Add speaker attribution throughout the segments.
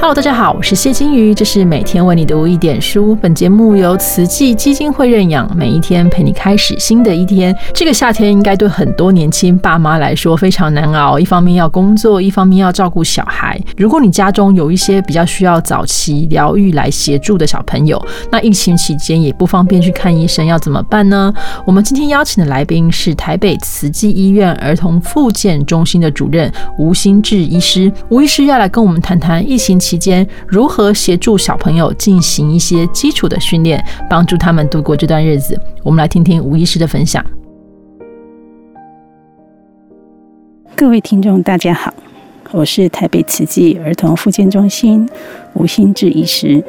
Speaker 1: Hello，大家好，我是谢金鱼，这是每天为你读一点书。本节目由慈济基金会认养，每一天陪你开始新的一天。这个夏天应该对很多年轻爸妈来说非常难熬，一方面要工作，一方面要照顾小孩。如果你家中有一些比较需要早期疗愈来协助的小朋友，那疫情期间也不方便去看医生，要怎么办呢？我们今天邀请的来宾是台北慈济医院儿童复健中心的主任吴新志医师。吴医师要来跟我们谈谈疫情期。期间如何协助小朋友进行一些基础的训练，帮助他们度过这段日子？我们来听听吴医师的分享。
Speaker 2: 各位听众，大家好，我是台北慈济儿童复健中心吴新志医师。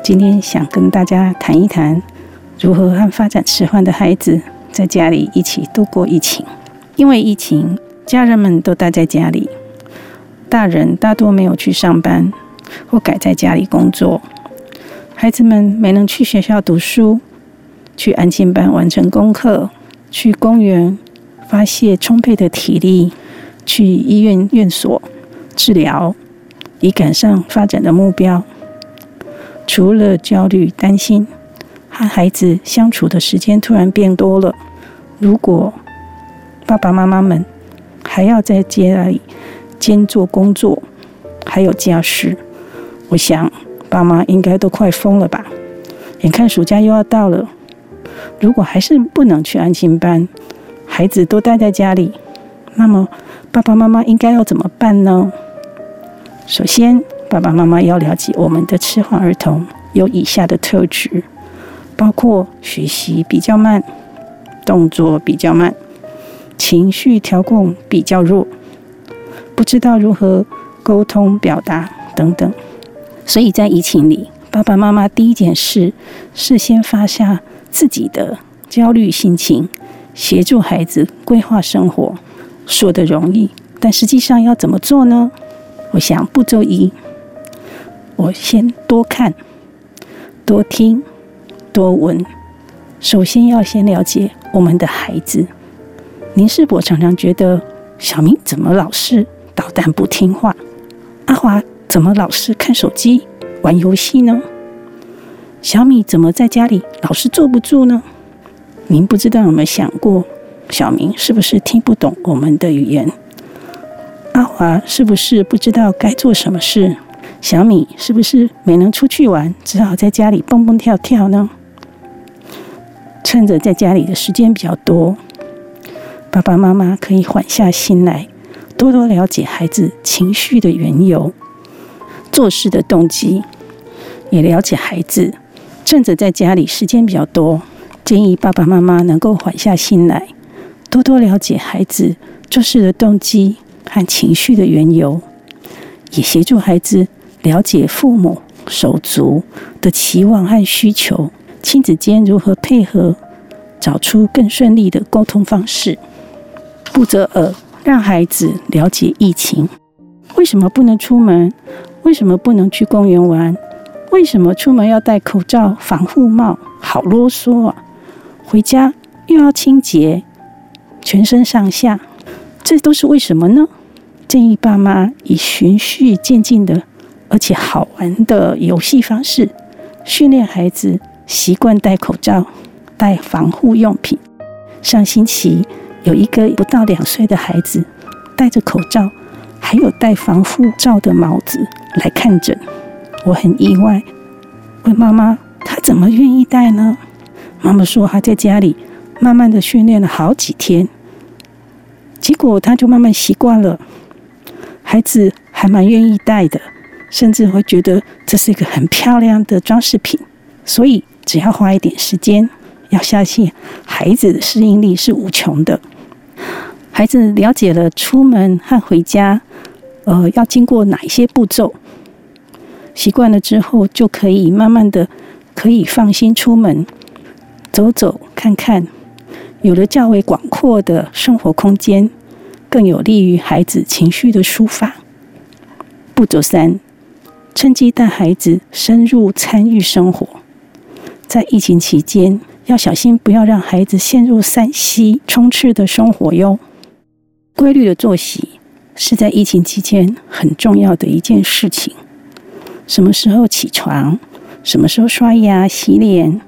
Speaker 2: 今天想跟大家谈一谈如何和发展迟缓的孩子在家里一起度过疫情。因为疫情，家人们都待在家里，大人大多没有去上班。或改在家里工作，孩子们没能去学校读书，去安静班完成功课，去公园发泄充沛的体力，去医院院所治疗，以赶上发展的目标。除了焦虑担心，和孩子相处的时间突然变多了。如果爸爸妈妈们还要在家里兼做工作，还有家事。我想，爸妈应该都快疯了吧？眼看暑假又要到了，如果还是不能去安心班，孩子都待在家里，那么爸爸妈妈应该要怎么办呢？首先，爸爸妈妈要了解我们的迟缓儿童有以下的特质，包括学习比较慢、动作比较慢、情绪调控比较弱、不知道如何沟通表达等等。所以在疫情里，爸爸妈妈第一件事是先发下自己的焦虑心情，协助孩子规划生活。说的容易，但实际上要怎么做呢？我想步骤一，我先多看、多听、多闻。首先要先了解我们的孩子。您是否常常觉得小明怎么老是捣蛋不听话？阿华？怎么老是看手机、玩游戏呢？小米怎么在家里老是坐不住呢？您不知道有没有想过，小明是不是听不懂我们的语言？阿华是不是不知道该做什么事？小米是不是没能出去玩，只好在家里蹦蹦跳跳呢？趁着在家里的时间比较多，爸爸妈妈可以缓下心来，多多了解孩子情绪的缘由。做事的动机，也了解孩子。趁着在家里时间比较多，建议爸爸妈妈能够缓下心来，多多了解孩子做事的动机和情绪的缘由，也协助孩子了解父母手足的期望和需求，亲子间如何配合，找出更顺利的沟通方式。步骤二，让孩子了解疫情，为什么不能出门？为什么不能去公园玩？为什么出门要戴口罩、防护帽？好啰嗦啊！回家又要清洁，全身上下，这都是为什么呢？建议爸妈以循序渐进的，而且好玩的游戏方式，训练孩子习惯戴口罩、戴防护用品。上星期有一个不到两岁的孩子戴着口罩。还有戴防护罩的帽子来看诊，我很意外。问妈妈，他怎么愿意戴呢？妈妈说他在家里慢慢的训练了好几天，结果他就慢慢习惯了。孩子还蛮愿意戴的，甚至会觉得这是一个很漂亮的装饰品。所以只要花一点时间，要相信孩子的适应力是无穷的。孩子了解了出门和回家。呃，要经过哪一些步骤？习惯了之后，就可以慢慢的可以放心出门走走看看，有了较为广阔的生活空间，更有利于孩子情绪的抒发。步骤三，趁机带孩子深入参与生活。在疫情期间，要小心不要让孩子陷入三息充斥的生活哟。规律的作息。是在疫情期间很重要的一件事情。什么时候起床，什么时候刷牙、洗脸、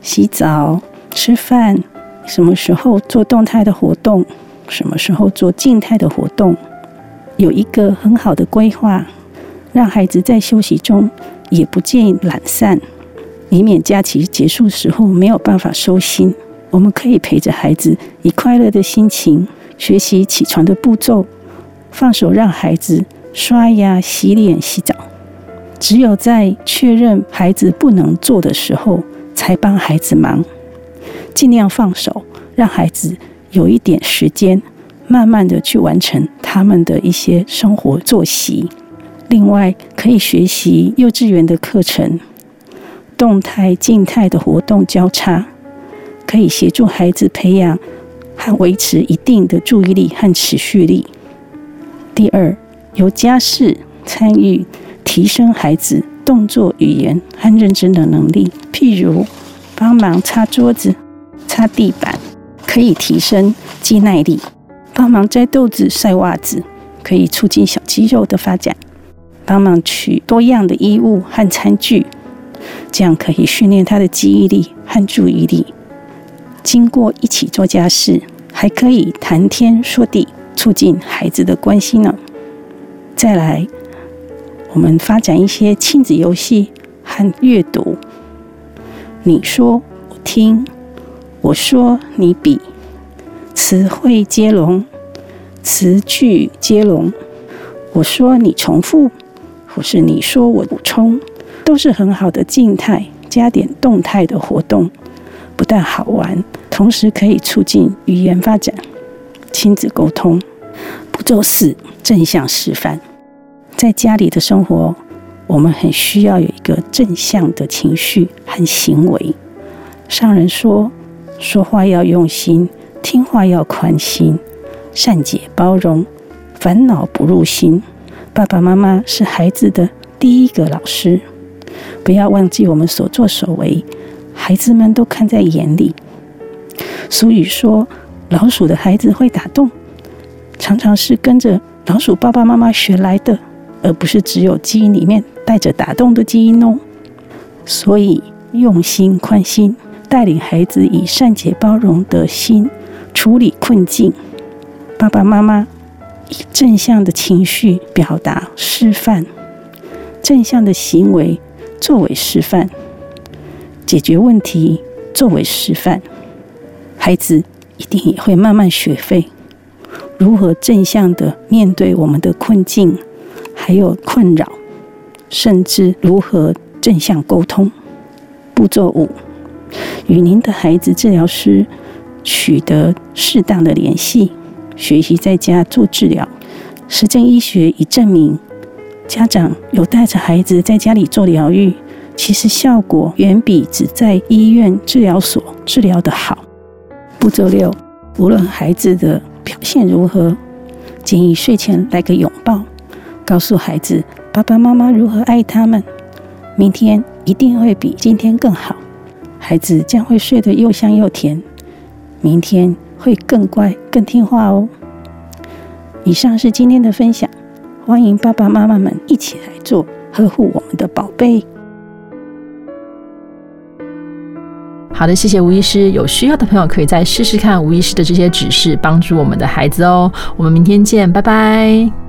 Speaker 2: 洗澡、吃饭，什么时候做动态的活动，什么时候做静态的活动，有一个很好的规划，让孩子在休息中也不见懒散，以免假期结束时候没有办法收心。我们可以陪着孩子，以快乐的心情学习起床的步骤，放手让孩子刷牙、洗脸、洗澡。只有在确认孩子不能做的时候，才帮孩子忙。尽量放手，让孩子有一点时间，慢慢的去完成他们的一些生活作息。另外，可以学习幼稚园的课程，动态、静态的活动交叉。可以协助孩子培养和维持一定的注意力和持续力。第二，由家事参与，提升孩子动作、语言和认知的能力。譬如，帮忙擦桌子、擦地板，可以提升肌耐力；帮忙摘豆子、晒袜子，可以促进小肌肉的发展；帮忙取多样的衣物和餐具，这样可以训练他的记忆力和注意力。经过一起做家事，还可以谈天说地，促进孩子的关系呢。再来，我们发展一些亲子游戏和阅读。你说我听，我说你比，词汇接龙，词句接龙。我说你重复，或是你说我补充，都是很好的静态加点动态的活动。不但好玩，同时可以促进语言发展、亲子沟通。步骤四：正向示范。在家里的生活，我们很需要有一个正向的情绪和行为。上人说：说话要用心，听话要宽心，善解包容，烦恼不入心。爸爸妈妈是孩子的第一个老师，不要忘记我们所作所为。孩子们都看在眼里。俗语说：“老鼠的孩子会打洞”，常常是跟着老鼠爸爸妈妈学来的，而不是只有基因里面带着打洞的基因哦。所以，用心宽心，带领孩子以善解包容的心处理困境。爸爸妈妈以正向的情绪表达示范，正向的行为作为示范。解决问题作为示范，孩子一定也会慢慢学会如何正向的面对我们的困境，还有困扰，甚至如何正向沟通。步骤五：与您的孩子治疗师取得适当的联系，学习在家做治疗。实证医学已证明，家长有带着孩子在家里做疗愈。其实效果远比只在医院治疗所治疗的好。步骤六，无论孩子的表现如何，建议睡前来个拥抱，告诉孩子爸爸妈妈如何爱他们。明天一定会比今天更好，孩子将会睡得又香又甜，明天会更乖更听话哦。以上是今天的分享，欢迎爸爸妈妈们一起来做，呵护我们的宝贝。
Speaker 1: 好的，谢谢吴医师。有需要的朋友可以再试试看吴医师的这些指示，帮助我们的孩子哦。我们明天见，拜拜。